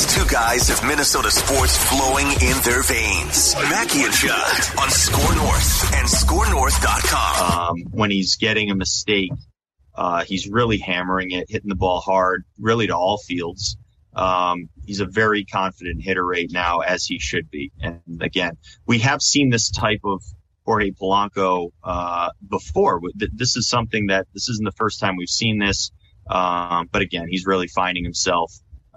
These two guys have Minnesota sports flowing in their veins. Mackey and Judd on Score North and ScoreNorth.com. Um, when he's getting a mistake, uh, he's really hammering it, hitting the ball hard, really to all fields. Um, he's a very confident hitter right now, as he should be. And again, we have seen this type of Jorge Polanco uh, before. This is something that this isn't the first time we've seen this. Um, but again, he's really finding himself.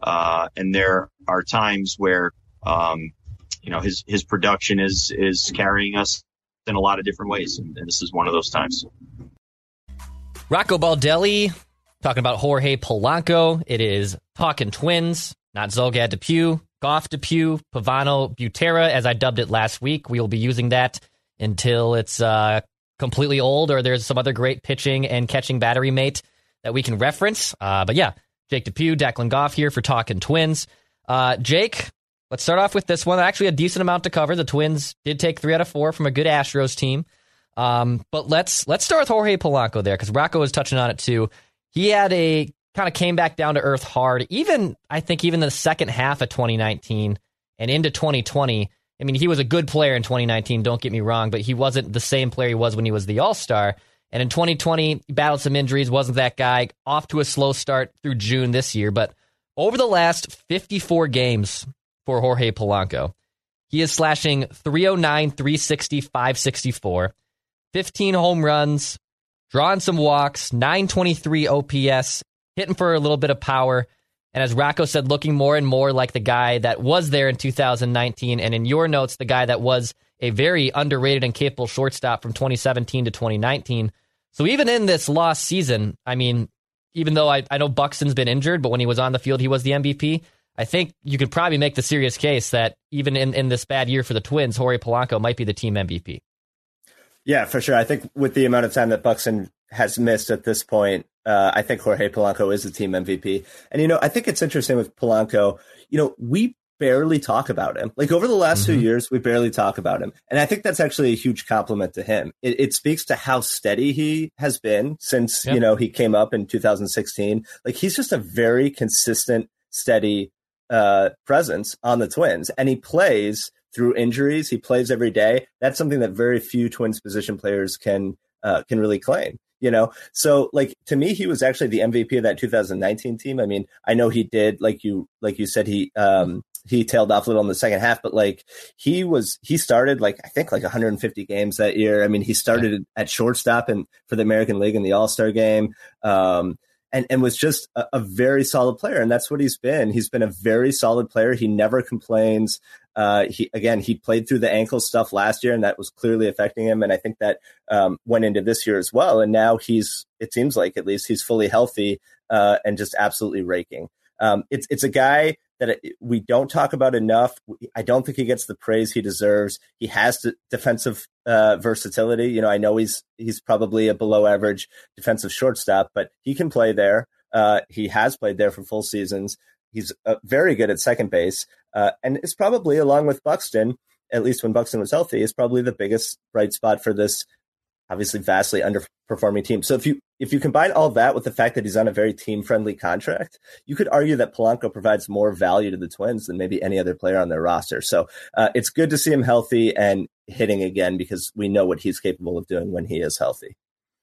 Uh, and there are times where, um, you know, his his production is is carrying us in a lot of different ways, and, and this is one of those times. Rocco Baldelli talking about Jorge Polanco. It is talking twins, not Zulgad Depew, Goff Depew, Pavano Butera, as I dubbed it last week. We will be using that until it's uh, completely old or there's some other great pitching and catching battery mate that we can reference. Uh, but yeah, Jake Depew, Declan Goff here for Talking Twins. Uh, Jake, let's start off with this one. Actually, a decent amount to cover. The Twins did take three out of four from a good Astros team. Um, but let's let's start with Jorge Polanco there because Rocco was touching on it too. He had a kind of came back down to earth hard. Even I think even the second half of 2019 and into 2020 I mean, he was a good player in 2019, don't get me wrong, but he wasn't the same player he was when he was the All Star. And in 2020, he battled some injuries, wasn't that guy. Off to a slow start through June this year. But over the last 54 games for Jorge Polanco, he is slashing 309, 360, 564, 15 home runs, drawing some walks, 923 OPS, hitting for a little bit of power. And as Rocco said, looking more and more like the guy that was there in 2019. And in your notes, the guy that was a very underrated and capable shortstop from 2017 to 2019. So even in this lost season, I mean, even though I, I know Buxton's been injured, but when he was on the field, he was the MVP. I think you could probably make the serious case that even in, in this bad year for the Twins, Jorge Polanco might be the team MVP. Yeah, for sure. I think with the amount of time that Buxton has missed at this point, uh, I think Jorge Polanco is the team MVP. And, you know, I think it's interesting with Polanco, you know, we barely talk about him. Like over the last mm-hmm. two years, we barely talk about him. And I think that's actually a huge compliment to him. It, it speaks to how steady he has been since, yep. you know, he came up in 2016. Like he's just a very consistent, steady uh, presence on the Twins. And he plays through injuries. He plays every day. That's something that very few Twins position players can uh, can really claim you know so like to me he was actually the mvp of that 2019 team i mean i know he did like you like you said he um he tailed off a little in the second half but like he was he started like i think like 150 games that year i mean he started at shortstop and for the american league in the all-star game um and, and was just a, a, very solid player. And that's what he's been. He's been a very solid player. He never complains. Uh, he again, he played through the ankle stuff last year, and that was clearly affecting him. And I think that um, went into this year as well. And now he's, it seems like at least he's fully healthy uh, and just absolutely raking. Um, it's it's a guy that we don't talk about enough. I don't think he gets the praise he deserves. He has defensive uh, versatility. You know, I know he's he's probably a below average defensive shortstop, but he can play there. Uh, he has played there for full seasons. He's uh, very good at second base, uh, and it's probably along with Buxton, at least when Buxton was healthy, is probably the biggest bright spot for this obviously vastly underperforming team. So if you if you combine all that with the fact that he's on a very team friendly contract, you could argue that Polanco provides more value to the Twins than maybe any other player on their roster. So uh, it's good to see him healthy and hitting again because we know what he's capable of doing when he is healthy.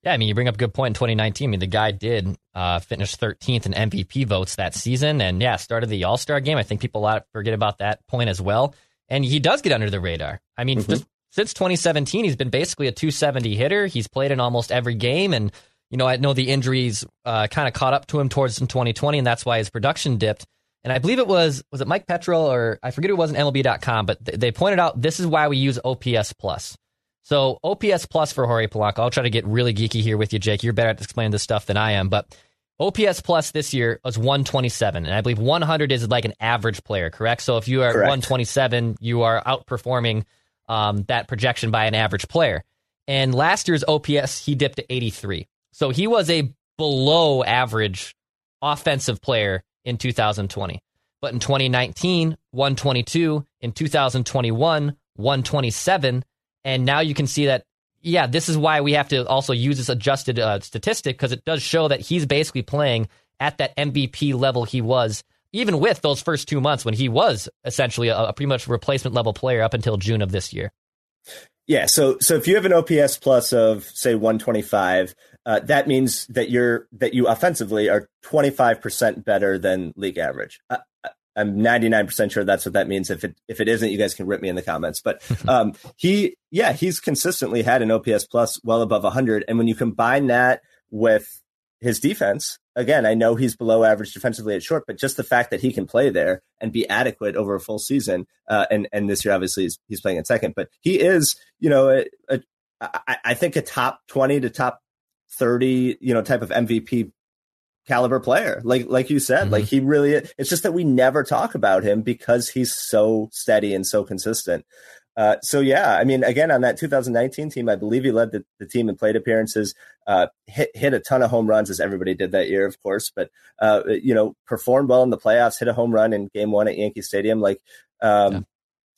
Yeah, I mean, you bring up a good point in 2019. I mean, the guy did uh, finish 13th in MVP votes that season, and yeah, started the All Star game. I think people a lot forget about that point as well. And he does get under the radar. I mean, mm-hmm. just since 2017, he's been basically a 270 hitter. He's played in almost every game. And, you know, I know the injuries uh, kind of caught up to him towards in 2020, and that's why his production dipped. And I believe it was, was it Mike Petriello or I forget who it was in MLB.com, but th- they pointed out this is why we use OPS plus. So OPS plus for Jorge Polanco, I'll try to get really geeky here with you, Jake. You're better at explaining this stuff than I am, but OPS plus this year was 127, and I believe 100 is like an average player, correct? So if you are 127, you are outperforming um, that projection by an average player. And last year's OPS, he dipped to 83. So he was a below average offensive player in 2020. But in 2019, 122. In 2021, 127. And now you can see that, yeah, this is why we have to also use this adjusted uh, statistic because it does show that he's basically playing at that MVP level he was even with those first two months when he was essentially a, a pretty much replacement level player up until June of this year. Yeah, so so if you have an OPS plus of say 125, uh, that means that you're that you offensively are 25% better than league average. Uh, I'm 99% sure that's what that means. If it if it isn't, you guys can rip me in the comments. But um, he, yeah, he's consistently had an OPS plus well above 100, and when you combine that with his defense, again, I know he's below average defensively at short, but just the fact that he can play there and be adequate over a full season, uh, and and this year obviously he's, he's playing at second, but he is, you know, a, a, I, I think a top 20 to top 30, you know, type of MVP caliber player. Like like you said, mm-hmm. like he really it's just that we never talk about him because he's so steady and so consistent. Uh, so yeah, I mean, again, on that 2019 team, I believe he led the, the team in plate appearances, uh, hit hit a ton of home runs as everybody did that year, of course. But uh, you know, performed well in the playoffs, hit a home run in Game One at Yankee Stadium. Like um, yeah.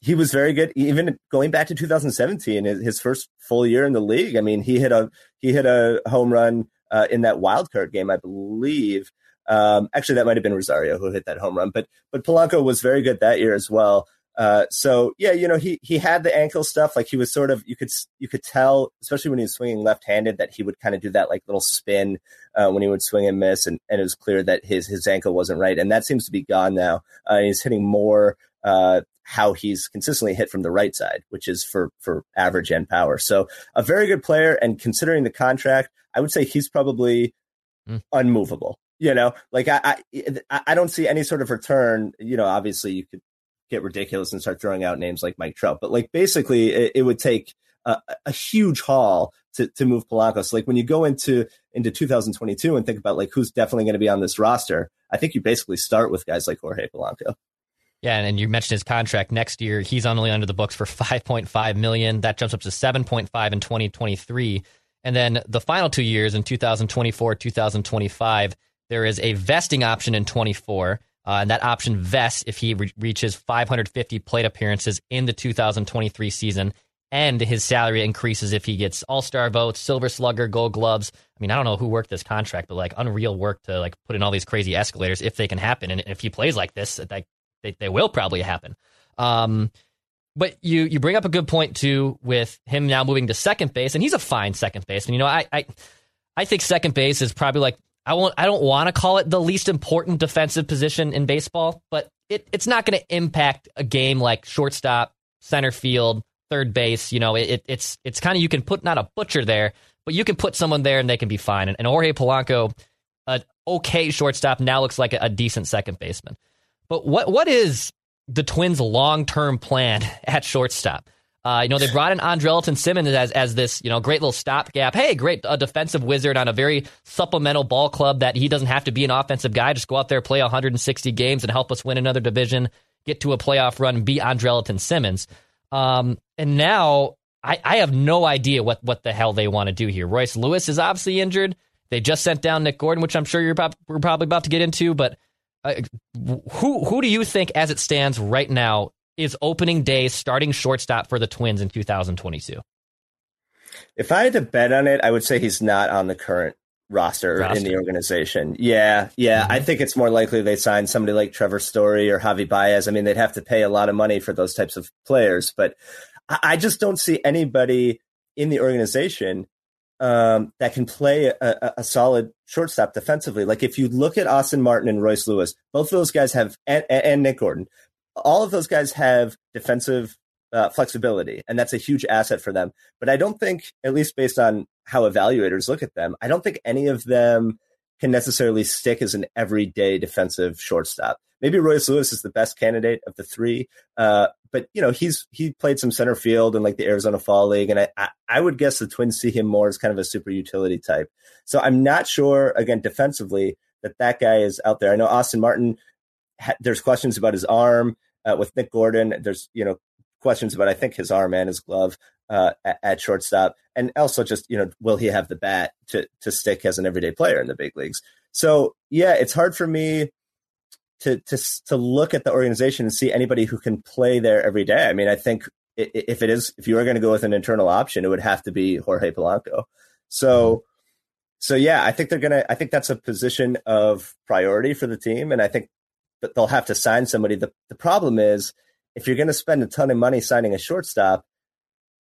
he was very good, even going back to 2017, his first full year in the league. I mean, he hit a he hit a home run uh, in that wild card game, I believe. Um, actually, that might have been Rosario who hit that home run, but but Polanco was very good that year as well. Uh, so yeah, you know he he had the ankle stuff. Like he was sort of you could you could tell, especially when he was swinging left handed, that he would kind of do that like little spin uh, when he would swing and miss, and, and it was clear that his his ankle wasn't right, and that seems to be gone now. Uh, he's hitting more uh, how he's consistently hit from the right side, which is for for average and power. So a very good player, and considering the contract, I would say he's probably mm. unmovable. You know, like I, I I don't see any sort of return. You know, obviously you could get ridiculous and start throwing out names like Mike Trout, but like basically it, it would take a, a, huge haul to, to move Polanco. Like when you go into into 2022 and think about like who's definitely going to be on this roster, I think you basically start with guys like Jorge Polanco. Yeah, and you mentioned his contract next year. He's only under the books for 5.5 million. That jumps up to 7.5 in 2023. And then the final two years in 2024, 2025, there is a vesting option in 24. Uh, and that option vests if he re- reaches 550 plate appearances in the 2023 season. And his salary increases if he gets All Star votes, Silver Slugger, Gold Gloves. I mean, I don't know who worked this contract, but like unreal work to like put in all these crazy escalators if they can happen. And if he plays like this, like they, they will probably happen. Um, but you you bring up a good point too with him now moving to second base, and he's a fine second baseman. You know, I I, I think second base is probably like I won't I don't want to call it the least important defensive position in baseball, but it, it's not going to impact a game like shortstop, center field, third base. You know, it, it's it's kind of you can put not a butcher there, but you can put someone there and they can be fine. And, and Jorge Polanco, an okay shortstop, now looks like a, a decent second baseman. But what what is the Twins' long term plan at shortstop? Uh, you know, they brought in Andrelton Simmons as as this you know great little stopgap. Hey, great a defensive wizard on a very supplemental ball club that he doesn't have to be an offensive guy. Just go out there, play 160 games, and help us win another division, get to a playoff run, be Andrelton Simmons. Um, and now I, I have no idea what what the hell they want to do here. Royce Lewis is obviously injured. They just sent down Nick Gordon, which I'm sure you're we're probably about to get into, but uh, who who do you think, as it stands right now, is opening day starting shortstop for the Twins in 2022? If I had to bet on it, I would say he's not on the current roster, roster. in the organization. Yeah, yeah. Mm-hmm. I think it's more likely they sign somebody like Trevor Story or Javi Baez. I mean, they'd have to pay a lot of money for those types of players, but I just don't see anybody in the organization um, that can play a, a, solid shortstop defensively. Like if you look at Austin Martin and Royce Lewis, both of those guys have, and, and Nick Gordon, all of those guys have defensive uh, flexibility, and that's a huge asset for them. But I don't think, at least based on how evaluators look at them, I don't think any of them can necessarily stick as an everyday defensive shortstop. Maybe Royce Lewis is the best candidate of the three, uh, but you know he's he played some center field in like the Arizona Fall League, and I, I, I would guess the Twins see him more as kind of a super utility type. So I'm not sure again defensively that that guy is out there. I know Austin Martin. Ha- there's questions about his arm uh, with Nick Gordon. There's you know questions about I think his arm and his glove uh, at, at, shortstop, and also just you know will he have the bat to to stick as an everyday player in the big leagues? So yeah, it's hard for me to to to look at the organization and see anybody who can play there every day. I mean, I think if it is if you are going to go with an internal option, it would have to be Jorge Polanco. So. Mm-hmm. So yeah, I think they're gonna. I think that's a position of priority for the team, and I think they'll have to sign somebody. The, the problem is if you're going to spend a ton of money signing a shortstop,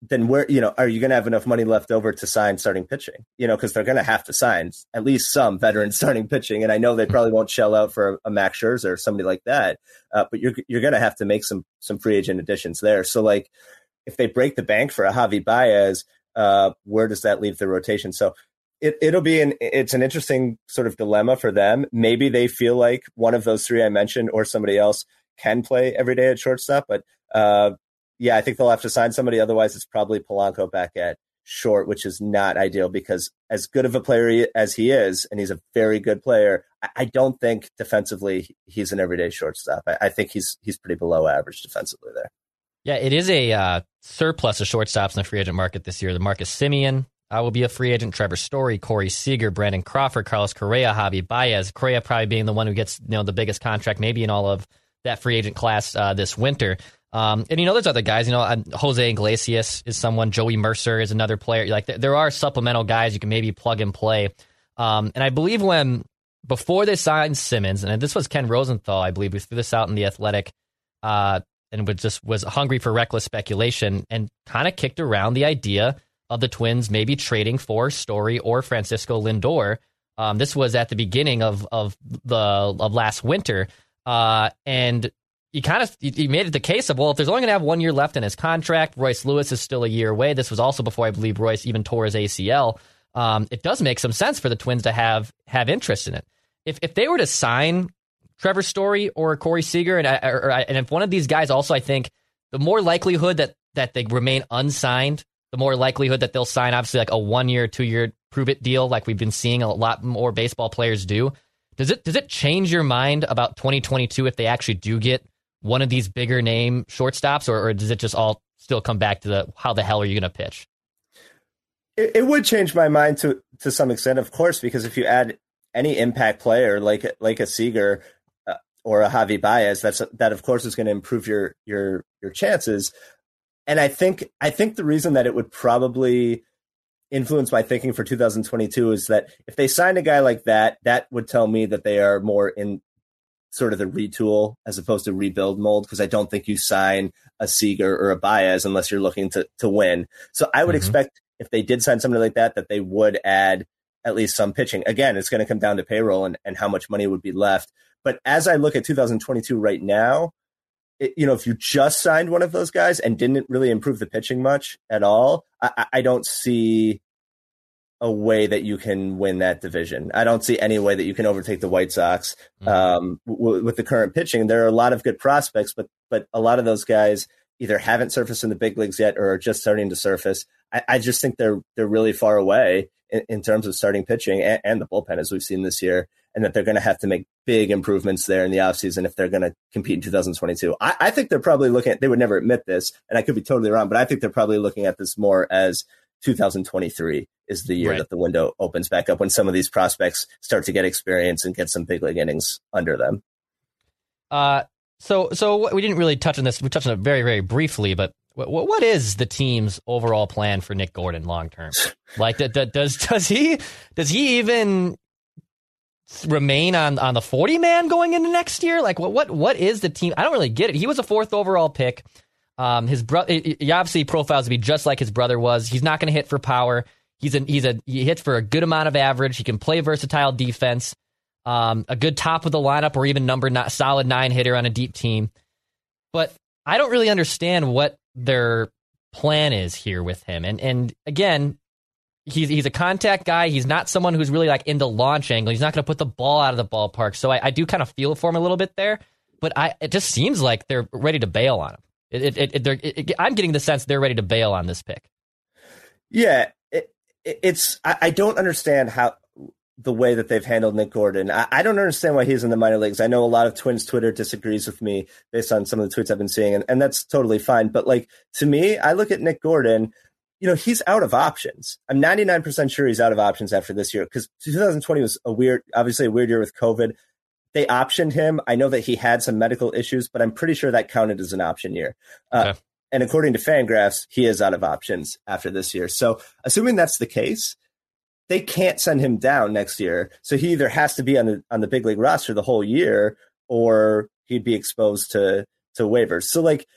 then where you know are you going to have enough money left over to sign starting pitching? You know, because they're going to have to sign at least some veteran starting pitching, and I know they probably won't shell out for a Max Scherzer or somebody like that, uh, but you're you're going to have to make some some free agent additions there. So like, if they break the bank for a Javi Baez, uh, where does that leave the rotation? So it, it'll be an it's an interesting sort of dilemma for them. Maybe they feel like one of those three I mentioned or somebody else can play every day at shortstop, but uh, yeah, I think they'll have to sign somebody. Otherwise, it's probably Polanco back at short, which is not ideal because as good of a player as he is, and he's a very good player, I don't think defensively he's an everyday shortstop. I, think he's he's pretty below average defensively there. Yeah, it is a uh, surplus of shortstops in the free agent market this year. The Marcus Semien uh, will be a free agent. Trevor Story, Corey Seager, Brandon Crawford, Carlos Correa, Javi Baez. Correa probably being the one who gets you know the biggest contract maybe in all of that free agent class uh, this winter. Um, and you know, there's other guys. You know, Jose Iglesias is someone. Jordy Mercer is another player. Like there are supplemental guys you can maybe plug and play. Um, and I believe when before they signed Simmons, and this was Ken Rosenthal, I believe, who threw this out in the Athletic, uh, and was just was hungry for reckless speculation and kind of kicked around the idea of the Twins maybe trading for Story or Francisco Lindor. Um, this was at the beginning of of the of last winter, uh, and you kind of you made it the case of well, if there's only going to have one year left in his contract, Royce Lewis is still a year away. This was also before I believe Royce even tore his ACL. Um, it does make some sense for the Twins to have have interest in it. If if they were to sign Trevor Story or Corey Seager, and I, or, and if one of these guys also, I think the more likelihood that that they remain unsigned, the more likelihood that they'll sign obviously like a one year, two year prove it deal, like we've been seeing a lot more baseball players do. Does it does it change your mind about 2022 if they actually do get one of these bigger name shortstops, or, or does it just all still come back to the how the hell are you going to pitch? It, it, would change my mind to to some extent, of course, because if you add any impact player like like a Seager uh, or a Javi Baez, that's that of course is going to improve your your your chances. And I think I think the reason that it would probably influence my thinking for 2022 is that if they signed a guy like that, that would tell me that they are more in sort of the retool as opposed to rebuild mold because I don't think you sign a Seager or a Baez unless you're looking to to win. So I would mm-hmm. expect if they did sign somebody like that that they would add at least some pitching. Again, it's going to come down to payroll and, and how much money would be left. But as I look at 2022 right now, it, you know, if you just signed one of those guys and didn't really improve the pitching much at all, I, I don't see a way that you can win that division. I don't see any way that you can overtake the White Sox mm-hmm. um, w- with the current pitching. There are a lot of good prospects, but but a lot of those guys either haven't surfaced in the big leagues yet or are just starting to surface. I, I just think they're they're really far away in, in terms of starting pitching and, and, the bullpen as we've seen this year, and that they're going to have to make big improvements there in the offseason if they're going to compete in 2022. I, I think they're probably looking at they would never admit this, and I could be totally wrong, but I think they're probably looking at this more as 2023 is the year right. that the window opens back up when some of these prospects start to get experience and get some big league innings under them. Uh, so so we didn't really touch on this. We touched on it very very briefly, but what, what is the team's overall plan for Nick Gordon long term? Like, does does he does he even remain on on the forty man going into next year? Like, what what what is the team? I don't really get it. He was a fourth overall pick. Um, his brother, he obviously profiles to be just like his brother was. He's not going to hit for power. He's a he's a he hits for a good amount of average. He can play versatile defense. Um, a good top of the lineup or even number not solid nine hitter on a deep team. But I don't really understand what their plan is here with him. And and again, he's he's a contact guy. He's not someone who's really like into launch angle. He's not going to put the ball out of the ballpark. So I, I do kind of feel for him a little bit there. But I it just seems like they're ready to bail on him. It, it, it, I'm getting the sense they're ready to bail on this pick. Yeah, it's I, I, don't understand how the way that they've handled Nick Gordon. I, I, don't understand why he's in the minor leagues. I know a lot of Twins Twitter disagrees with me based on some of the tweets I've been seeing, and, and that's totally fine. But like to me, I look at Nick Gordon. You know, he's out of options. I'm 99% sure he's out of options after this year because 2020 was a weird, obviously a weird year with COVID they optioned him. I know that he had some medical issues, but I'm pretty sure that counted as an option year. Uh. And according to Fangraphs, he is out of options after this year. So, assuming that's the case, they can't send him down next year. So he either has to be on the on the big league roster the whole year, or he'd be exposed to to waivers. So like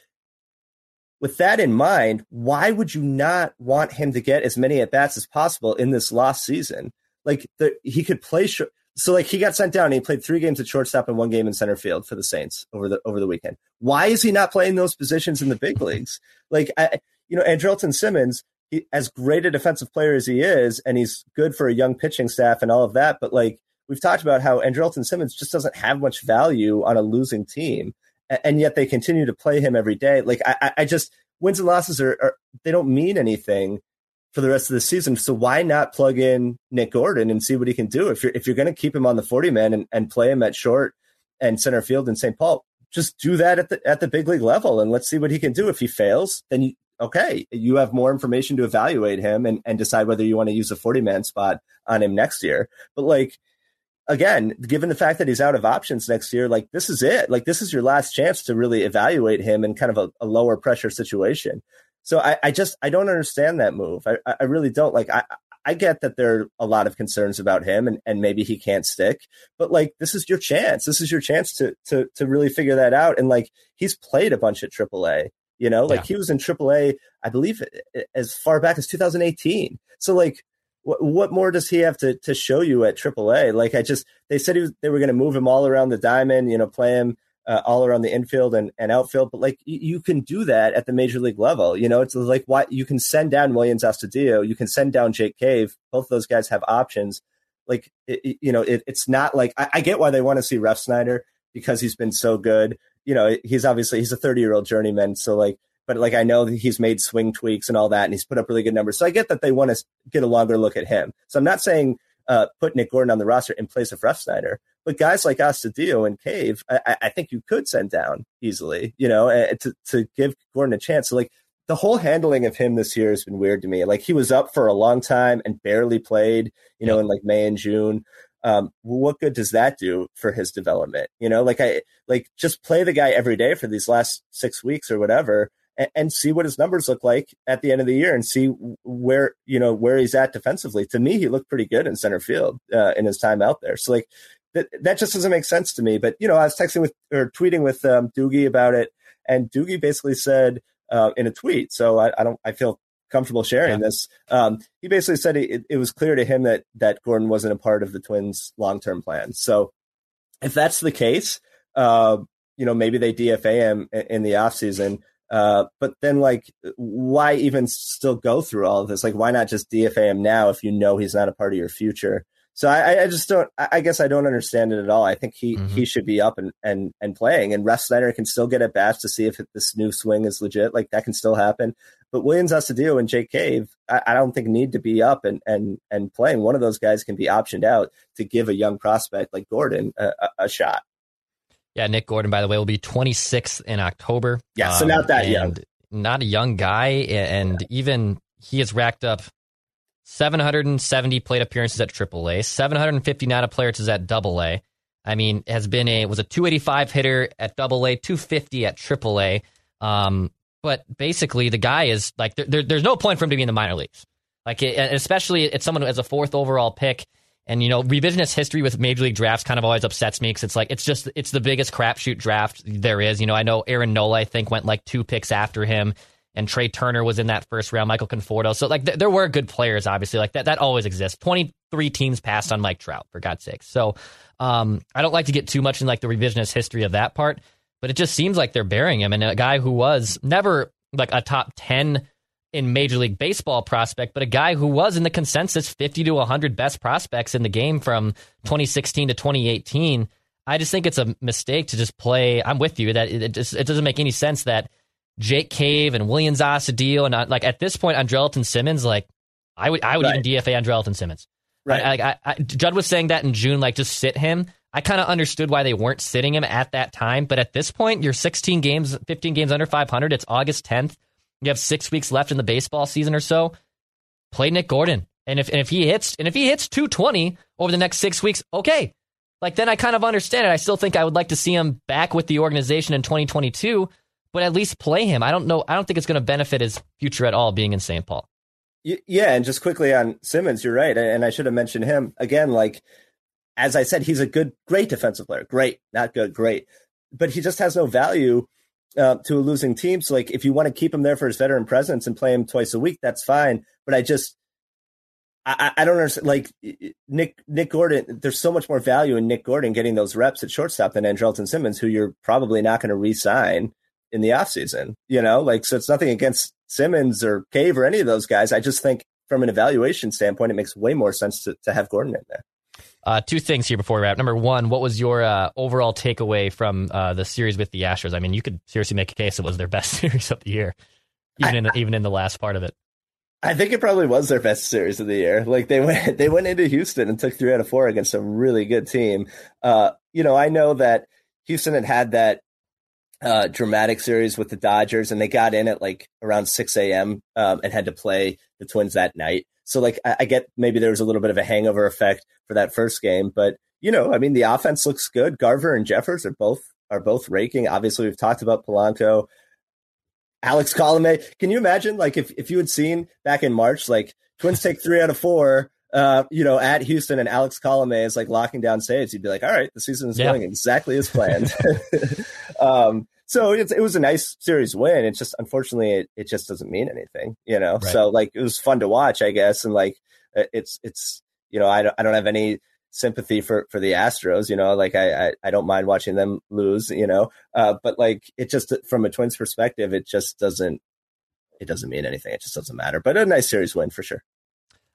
with that in mind, why would you not want him to get as many at bats as possible in this lost season? Like the, he could play. short. so like he got sent down. and He played three games at shortstop and one game in center field for the Saints over the over the weekend. Why is he not playing those positions in the big leagues? Like I, you know, Andrelton Simmons, he, as great a defensive player as he is, and he's good for a young pitching staff and all of that. But like we've talked about how Andrelton Simmons just doesn't have much value on a losing team and yet they continue to play him every day. Like I, I just wins and losses are, are, they don't mean anything for the rest of the season. So why not plug in Nick Gordon and see what he can do? If you're if you're going to keep him on the forty man and, and play him at short and center field in St. Paul, just do that at the at the big league level and let's see what he can do. If he fails, then you, okay, you have more information to evaluate him and, and decide whether you want to use a 40 man spot on him next year. But like, again, given the fact that he's out of options next year, like this is it. Like this is your last chance to really evaluate him in kind of a, a lower pressure situation. So I, I, just I don't understand that move. I, I really don't. Like I I get that there are a lot of concerns about him and, and maybe he can't stick, but like this is your chance. This is your chance to to to really figure that out. And like he's played a bunch at AAA. You know, like yeah. he was in AAA, I believe, as far back as 2018. So like what, what more does he have to, to show you at AAA? Like I just, they said was, they were going to move him all around the diamond, you know, play him uh, all around the infield and, and outfield. But like you, you, can do that at the major league level. You know, it's like why you can send down Willians Astudillo, you can send down Jake Cave. Both those guys have options. Like it, you know, it, it's not like I, I get why they want to see Refsnyder because he's been so good. You know, he's obviously he's a 30 year old journeyman, so like but like I know that he's made swing tweaks and all that, and he's put up really good numbers. So I get that they want to get a longer look at him. So I'm not saying uh, put Nick Gordon on the roster in place of Refsnyder, but guys like Astudillo and Cave, I, I, think you could send down easily, you know, to to give Gordon a chance. So like the whole handling of him this year has been weird to me. Like he was up for a long time and barely played, you know, in like May and June. Um, what good does that do for his development? You know, like I like just play the guy every day for these last six weeks or whatever, and, and, see what his numbers look like at the end of the year and see where you know where he's at defensively. To me, he looked pretty good in center field uh, in his time out there. So like that that just doesn't make sense to me. But you know, I was texting with or tweeting with um, Doogie about it, and Doogie basically said uh, in a tweet. So I, I, don't I feel comfortable sharing yeah. this. Um, he basically said it, it was clear to him that that Gordon wasn't a part of the Twins' long term plan. So if that's the case. Uh, you know, maybe they DFA him in the offseason. Uh, but then, like, why even still go through all of this? Like, why not just DFA him now if you know he's not a part of your future? So I, I just don't. I guess I don't understand it at all. I think he mm-hmm. he should be up and and and playing. And Refsnyder can still get at bats to see if this new swing is legit. Like that can still happen. But Willians Astudillo, and Jake Cave, I, I, don't think need to be up and and and playing. One of those guys can be optioned out to give a young prospect like Gordon a, a, a shot. Yeah, Nick Gordon, by the way, will be 26th in October. Yeah, so not that um, young. Not a young guy. And yeah. even he has racked up 770 plate appearances at AAA, 759 appearances at AA. I mean, has been a was a 285 hitter at AA, 250 at AAA. Um, but basically, the guy is like there, there, there's no point for him to be in the minor leagues. Like, it, especially it's someone who has a fourth overall pick. And you know, revisionist history with major league drafts kind of always upsets me because it's like it's just it's the biggest crapshoot draft there is. You know, I know Aaron Nola I think went like two picks after him, and Trey Turner was in that first round. Michael Conforto. So like th- there were good players, obviously. Like that that always exists. Twenty three teams passed on Mike Trout for God's sake. So um, I don't like to get too much in like the revisionist history of that part, but it just seems like they're burying him. And a guy who was never like a top ten in Major League Baseball prospect, but a guy who was in the consensus 50 to 100 best prospects in the game from 2016 to 2018. I just think it's a mistake to just play. I'm with you that it, just, it doesn't make any sense that Jake Cave and Willians Astudillo and uh, like at this point Andrelton Simmons, like I would I would right. even DFA Andrelton Simmons. Right. I, I, I, Judd was saying that in June, like just sit him. I kind of understood why they weren't sitting him at that time, but at this point, you're 16 games, 15 games under 500. It's August 10th. You have six weeks left in the baseball season or so. Play Nick Gordon, and if and if he hits and if he hits 220 over the next six weeks, okay. Like then I kind of understand it. I still think I would like to see him back with the organization in 2022, but at least play him. I don't know. I don't think it's going to benefit his future at all being in St. Paul. Yeah, and just quickly on Simmons, you're right, and I should have mentioned him again. Like as I said, he's a good, great defensive player. Great, not good, great but he just has no value uh, to a losing team. So like if you want to keep him there for his veteran presence and play him twice a week, that's fine. But I just I, I don't understand. Like Nick Nick Gordon, there's so much more value in Nick Gordon getting those reps at shortstop than Andrelton Simmons, who you're probably not going to re-sign in the offseason. You know, like so it's nothing against Simmons or Cave or any of those guys. I just think from an evaluation standpoint, it makes way more sense to, to have Gordon in there. Uh, two things here before we wrap. Number one, what was your uh, overall takeaway from uh, the series with the Astros? I mean, you could seriously make a case it was their best series of the year, even I, in the, even in the last part of it. I think it probably was their best series of the year. Like they went they went into Houston and took three out of four against a really good team. Uh, you know, I know that Houston had had that uh, dramatic series with the Dodgers, and they got in at like around six a.m. Um, and had to play the Twins that night. So like I, I get maybe there was a little bit of a hangover effect for that first game, but you know, I mean the offense looks good. Garver and Jeffers are both are both raking. Obviously, we've talked about Polanco. Alex Colome. Can you imagine, like, if, if you had seen back in March, like, Twins take three out of four, uh, you know, at Houston and Alex Colome is like locking down saves, you'd be like, all right, the season is yeah. going exactly as planned. um, so it was a nice series win. It's just, unfortunately, it, it just doesn't mean anything, you know? Right. So, like, it was fun to watch, I guess. And, like, it's, it's, you know, I don't, I don't have any sympathy for for the Astros. You know, like I I, I don't mind watching them lose. You know, uh, but like it just from a Twins perspective, it just doesn't it doesn't mean anything. It just doesn't matter. But a nice series win for sure.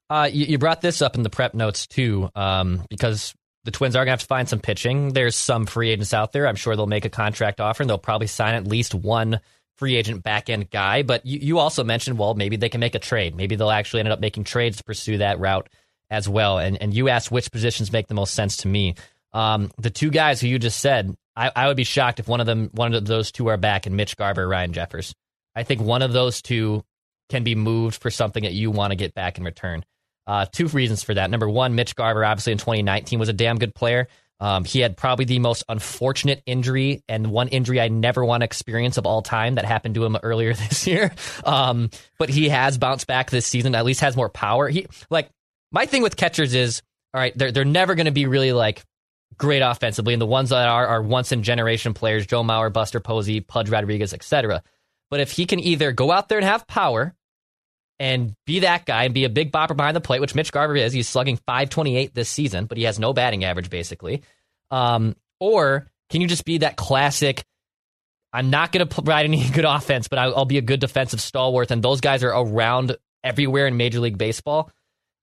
Uh, you, you brought this up in the prep notes too, um, because the Twins are going to have to find some pitching. There's some free agents out there. I'm sure they'll make a contract offer and they'll probably sign at least one free agent back end guy. But you, you also mentioned, well, maybe they can make a trade. Maybe they'll actually end up making trades to pursue that route as well. And and you asked which positions make the most sense to me. Um, the two guys who you just said, I, I would be shocked if one of them, one of those two are back, and Mitch Garver, Ryan Jeffers. I think one of those two can be moved for something that you want to get back in return. Uh, two reasons for that. Number one, Mitch Garver, obviously in 2019, was a damn good player. Um, he had probably the most unfortunate injury and one injury I never want to experience of all time that happened to him earlier this year. Um, but he has bounced back this season. At least has more power. He like my thing with catchers is, all right, they're they're never going to be really like great offensively, and the ones that are are once in generation players, Joe Mauer, Buster Posey, Pudge Rodriguez, etc. But if he can either go out there and have power and be that guy and be a big bopper behind the plate, which Mitch Garver is, he's slugging 528 this season, but he has no batting average basically. Um, or can you just be that classic? I'm not going to provide any good offense, but I'll, be a good defensive stalwart, and those guys are around everywhere in Major League Baseball.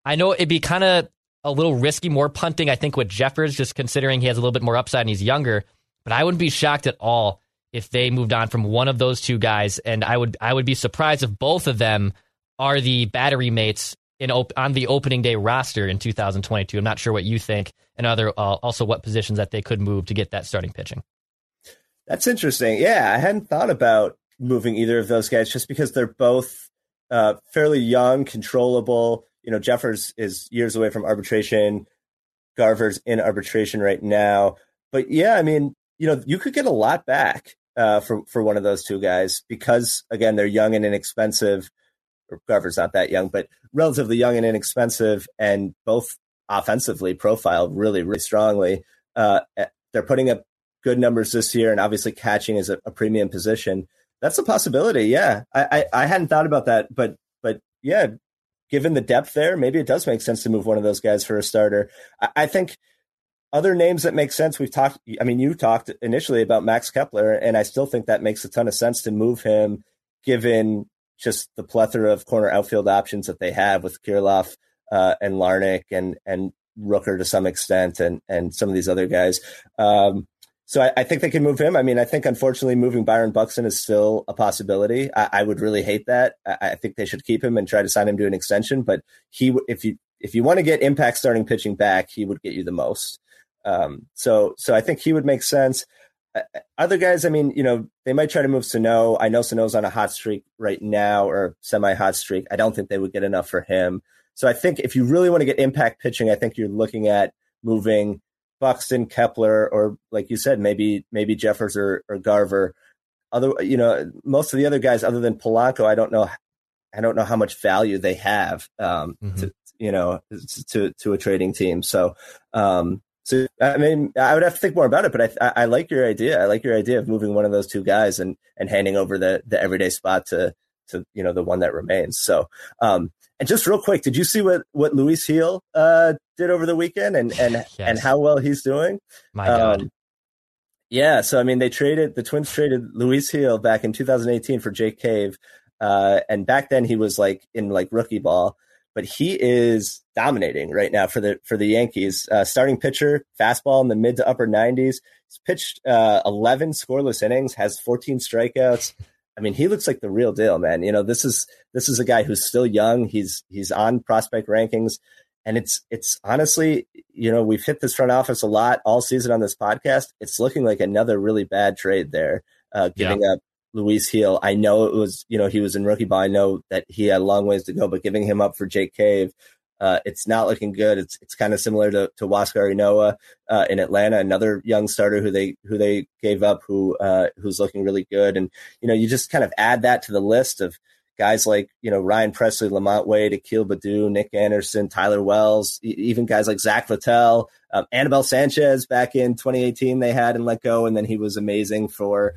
I know it'd be kind of a little risky, more punting, I think, with Jeffers, just considering he has a little bit more upside and he's younger. But I wouldn't be shocked at all if they moved on from one of those two guys, and I would I would be surprised if both of them are the battery mates in op- on the opening day roster in 2022. I'm not sure what you think, and other uh, also what positions that they could move to get that starting pitching. That's interesting. Yeah, I hadn't thought about moving either of those guys just because they're both uh, fairly young, controllable you know, Jeffers is years away from arbitration. Garver's in arbitration right now. But yeah, I mean, you know, you could get a lot back uh, for for one of those two guys because again, they're young and inexpensive. Or Garver's not that young, but relatively young and inexpensive, and both offensively profile really, really strongly. Uh, eh, they're putting up good numbers this year, and obviously catching is a, a premium position. That's a possibility. Yeah, I, I, I hadn't thought about that, but but yeah, given the depth there, maybe it does make sense to move one of those guys for a starter. I, I think other names that make sense. We've talked. I mean, you talked initially about Max Kepler, and I still think that makes a ton of sense to move him, given just the plethora of corner outfield options that they have with Kirilloff uh, and Larnach and and Rooker to some extent, and and some of these other guys. Um, so I, I, think they can move him. I mean, I think unfortunately moving Byron Buxton is still a possibility. I, I would really hate that. I, I, think they should keep him and try to sign him to an extension. But he, if you if you want to get impact starting pitching back, he would get you the most. Um, so so I think he would make sense. Uh, other guys, I mean, you know, they might try to move Sano. I know Sano's on a hot streak right now or semi hot streak. I don't think they would get enough for him. So I think if you really want to get impact pitching, I think you're looking at moving Buxton, Kepler, or like you said, maybe maybe Jeffers or, or Garver. Other, you know, most of the other guys, other than Polanco, I don't know. I don't know how much value they have, um, mm-hmm. to, you know, to to a trading team. So, um, So I mean, I would have to think more about it, but I, I like your idea. I like your idea of moving one of those two guys and and handing over the the everyday spot to to you know the one that remains. So, um, and just real quick, did you see what what Luis Gil uh, did over the weekend and and yes. and how well he's doing? My God. Um, yeah, so I mean, they traded the Twins traded Luis Gil back in 2018 for Jake Cave, uh, and back then he was like in like rookie ball, but he is dominating right now for the for the Yankees. Uh, starting pitcher, fastball in the mid to upper 90s. He's pitched uh, 11 scoreless innings, has 14 strikeouts. I mean, he looks like the real deal, man. You know, this is this is a guy who's still young. He's he's on prospect rankings, and it's it's honestly, you know, we've hit this front office a lot all season on this podcast. It's looking like another really bad trade there, uh, giving yeah. up Luis Gil. I know it was, you know, he was in rookie ball. I know that he had a long ways to go, but giving him up for Jake Cave, uh, it's not looking good. It's it's kind of similar to to Huascar Ynoa uh, in Atlanta, another young starter who they who they gave up, who uh, who's looking really good. And you know, you just kind of add that to the list of guys like you know Ryan Pressly, LaMonte Wade, Akil Baddoo, Nick Anderson, Tyler Wells, even guys like Zach Littell, um, Anibal Sanchez back in 2018 they had and let go, and then he was amazing for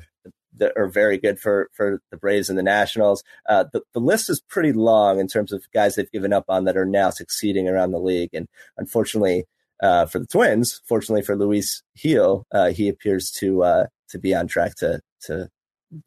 that are very good for for the Braves and the Nationals. Uh, the, the list is pretty long in terms of guys they've given up on that are now succeeding around the league. And unfortunately uh, for the Twins, fortunately for Luis Gil, uh, he appears to uh, to be on track to to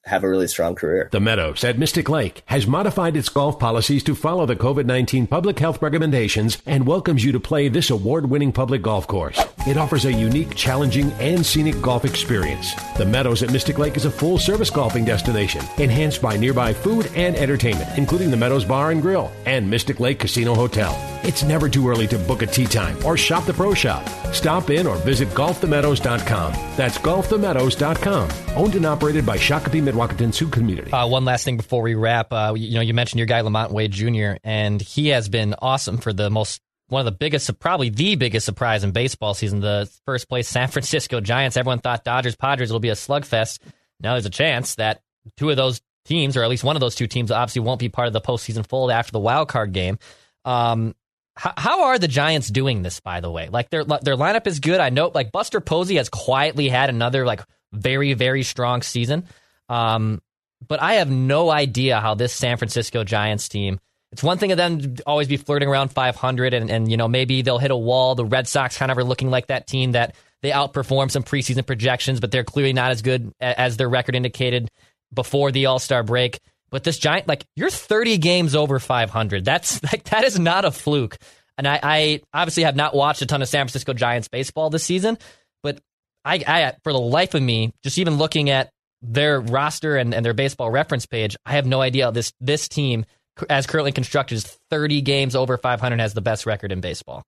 have a really strong career. The Meadows at Mystic Lake has modified its golf policies to follow the COVID 19 public health recommendations and welcomes you to play this award winning public golf course. It offers a unique, challenging, and scenic golf experience. The Meadows at Mystic Lake is a full service golfing destination, enhanced by nearby food and entertainment, including the Meadows Bar and Grill and Mystic Lake Casino Hotel. It's never too early to book a tee time or shop the pro shop. Stop in or visit golfthemeadows.com. That's golfthemeadows.com. Owned and operated by Shakopee Mdewakanton Sioux Community. Uh, one last thing before we wrap. Uh, you know, you mentioned your guy LaMonte Wade Jr., and he has been awesome for the most one of the biggest, probably the biggest surprise in baseball season. The first place San Francisco Giants. Everyone thought Dodgers Padres will be a slugfest. Now there's a chance that two of those teams, or at least one of those two teams, obviously won't be part of the postseason fold after the wild card game. Um, how, how are the Giants doing this? By the way, like their their lineup is good. I know, like Buster Posey has quietly had another like very very strong season. Um, but I have no idea how this San Francisco Giants team it's one thing of them always be flirting around 500 and, and, you know, maybe they'll hit a wall. The Red Sox kind of are looking like that team that they outperform some preseason projections, but they're clearly not as good as their record indicated before the All Star break. But this giant, like, you're 30 games over 500. That's like, that is not a fluke. And I, I obviously have not watched a ton of San Francisco Giants baseball this season, but I, I, for the life of me, just even looking at their roster and, and their baseball reference page, I have no idea this this team as currently constructed, is 30 games over 500, has the best record in baseball.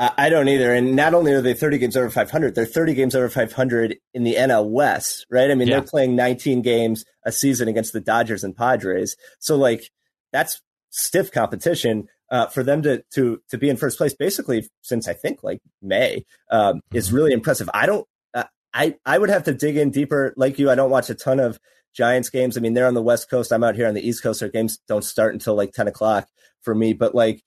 I don't either. And not only are they 30 games over 500, they're 30 games over 500 in the NL West, right? I mean, yeah. they're playing 19 games a season against the Dodgers and Padres. So, like, that's stiff competition. Uh, for them to to to be in first place basically since I think like May um, is mm-hmm. really impressive. I don't uh, I I would have to dig in deeper like you. I don't watch a ton of Giants games. I mean, they're on the West Coast. I'm out here on the East Coast. Their games don't start until like 10 o'clock for me. But like,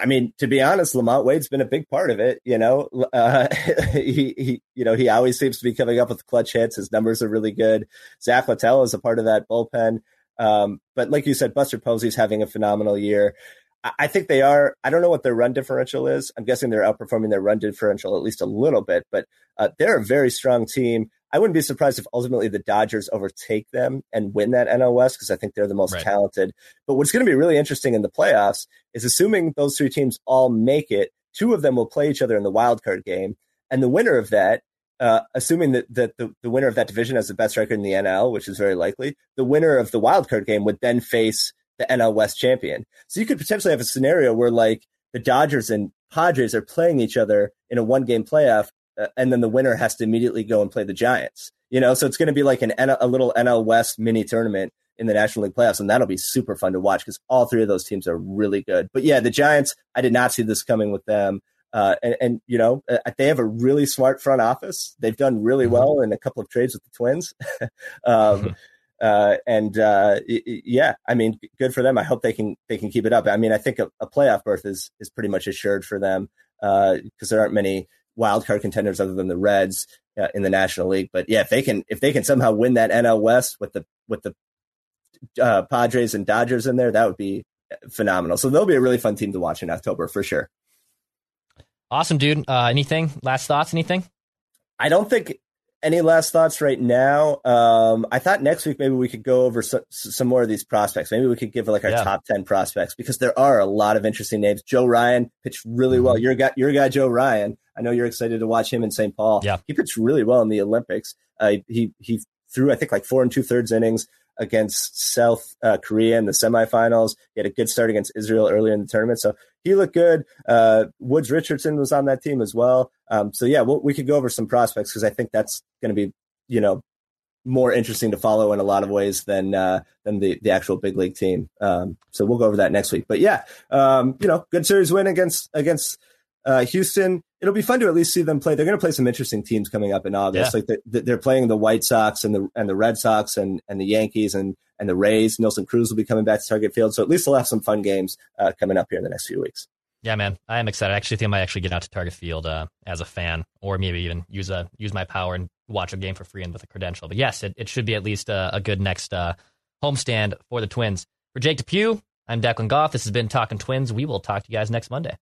I mean, to be honest, LaMonte Wade's been a big part of it. You know, uh, he, he, you know, he always seems to be coming up with clutch hits. His numbers are really good. Zach Littell is a part of that bullpen. Um, but like you said, Buster Posey's having a phenomenal year. I, I think they are. I don't know what their run differential is. I'm guessing they're outperforming their run differential at least a little bit, but uh, they're a very strong team. I wouldn't be surprised if ultimately the Dodgers overtake them and win that NL West because I think they're the most right. talented. But what's going to be really interesting in the playoffs is assuming those three teams all make it, two of them will play each other in the wild card game. And the winner of that, uh, assuming that, that the, the winner of that division has the best record in the NL, which is very likely, the winner of the wild card game would then face the NL West champion. So you could potentially have a scenario where like the Dodgers and Padres are playing each other in a one game playoff and then the winner has to immediately go and play the Giants. You know, so it's going to be like an a little NL West mini tournament in the National League playoffs, and that'll be super fun to watch because all three of those teams are really good. But yeah, the Giants, I did not see this coming with them. Uh, and, and, you know, uh, they have a really smart front office. They've done really mm-hmm. well in a couple of trades with the Twins. um, uh, and uh, yeah, I mean, good for them. I hope they can they can keep it up. I mean, I think a, a playoff berth is is pretty much assured for them because uh, there aren't many wild card contenders other than the Reds uh, in the National League. But yeah, if they can if they can somehow win that NL West with the with the uh, Padres and Dodgers in there, that would be phenomenal. So they'll be a really fun team to watch in October for sure. Awesome, dude. Uh, anything? Last thoughts? Anything? I don't think any last thoughts right now. Um, I thought next week maybe we could go over some, some more of these prospects. Maybe we could give like our yeah. top ten prospects because there are a lot of interesting names. Joe Ryan pitched really mm-hmm. well. Your guy, your guy, Joe Ryan. I know you're excited to watch him in St. Paul. Yeah, he pitched really well in the Olympics. Uh, he he threw I think like four and two thirds innings against South uh, Korea in the semifinals. He had a good start against Israel earlier in the tournament, so he looked good. Uh, Woods Richardson was on that team as well. Um, so yeah, we'll, we could go over some prospects because I think that's going to be you know more interesting to follow in a lot of ways than uh, than the the actual big league team. Um, so we'll go over that next week. But yeah, um, you know, good series win against against uh, Houston. It'll be fun to at least see them play. They're going to play some interesting teams coming up in August. Yeah. Like they're, they're, playing the White Sox and the and the Red Sox and and the Yankees and and the Rays. Nelson Cruz will be coming back to Target Field. So at least they'll have some fun games uh, coming up here in the next few weeks. Yeah, man, I am excited. I actually think I might actually get out to Target Field uh, as a fan, or maybe even use a use my power and watch a game for free and with a credential. But yes, it, it should be at least a, a good next uh, homestand for the Twins. For Jake Depew, I'm Declan Goff. This has been Talking Twins. We will talk to you guys next Monday.